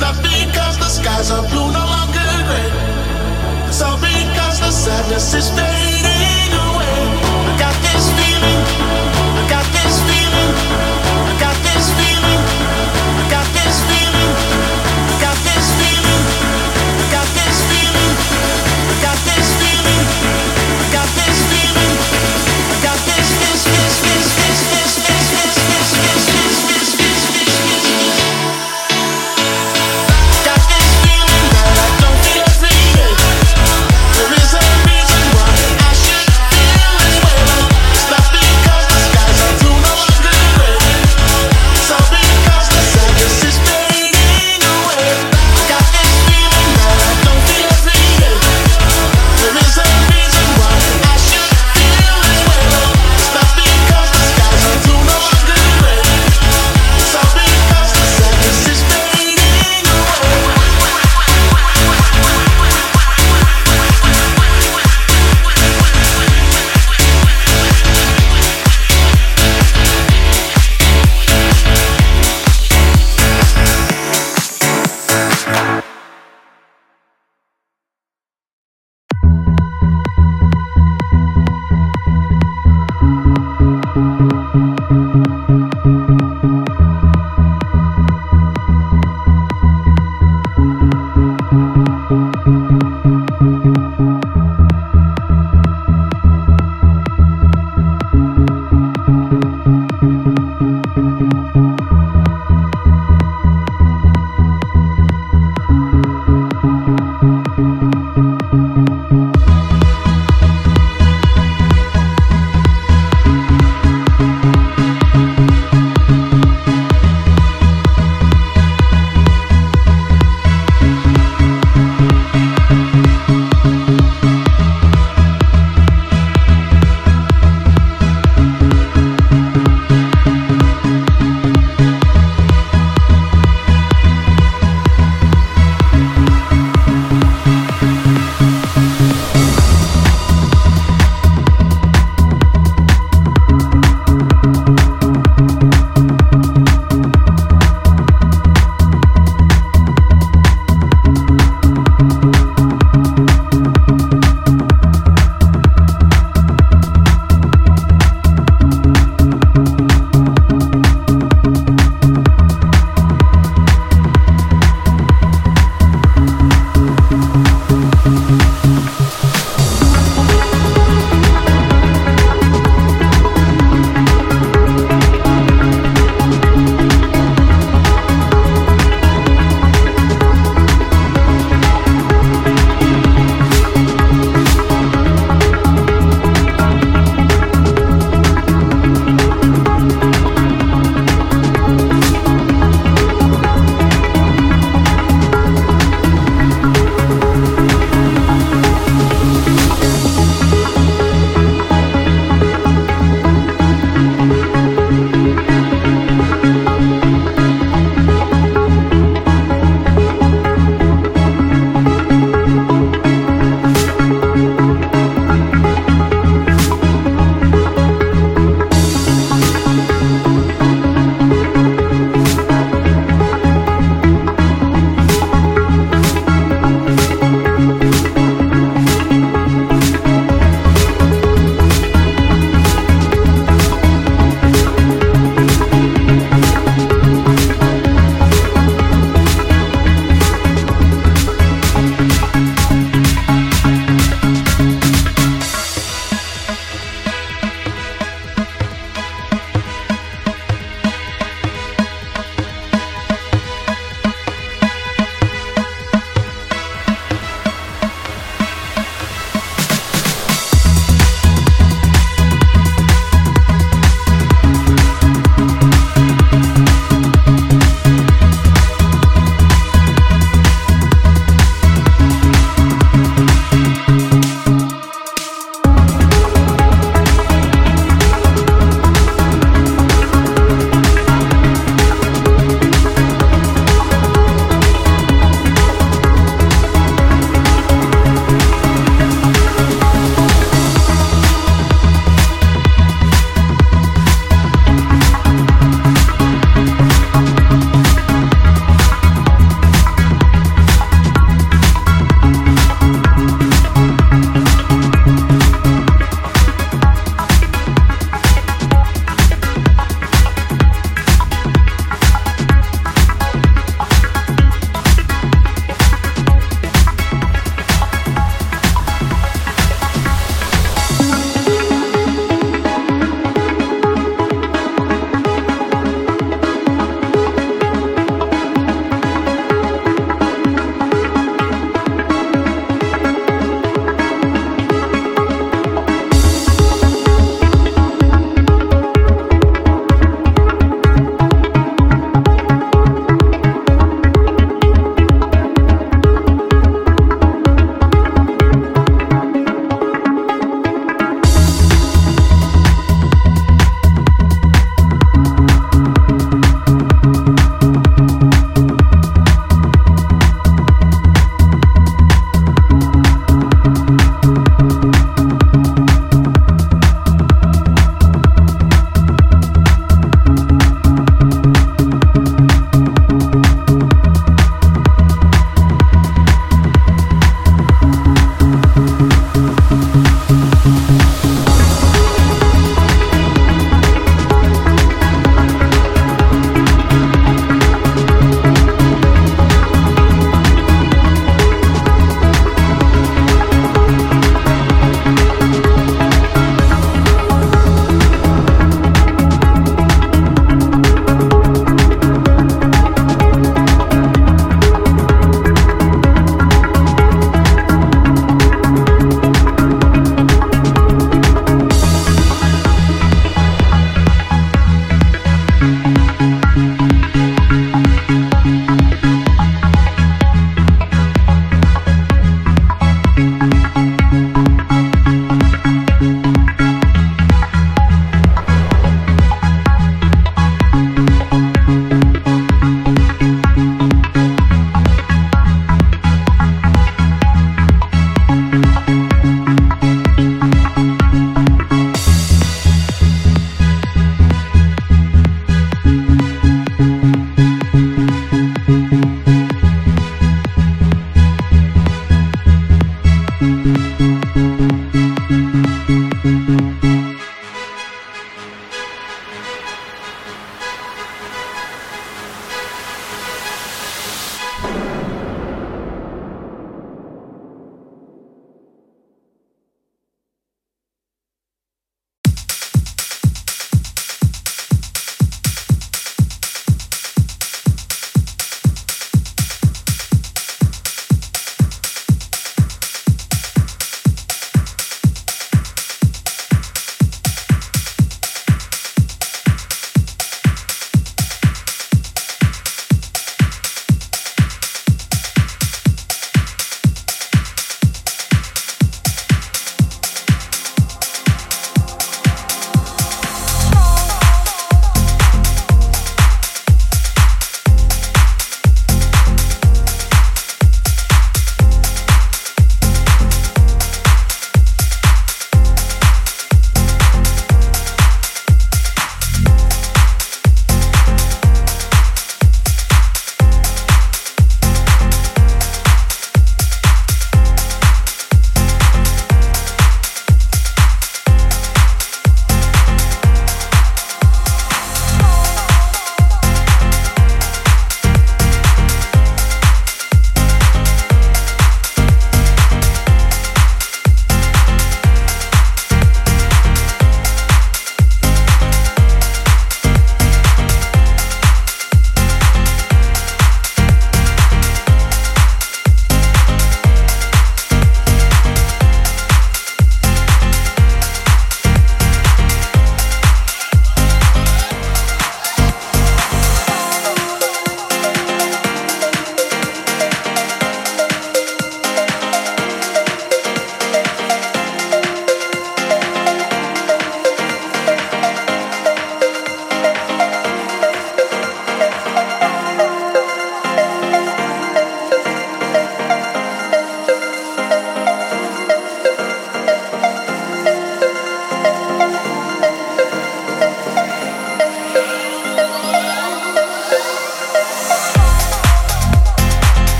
not because the skies are blue, no longer gray. It's all because the sadness is fading.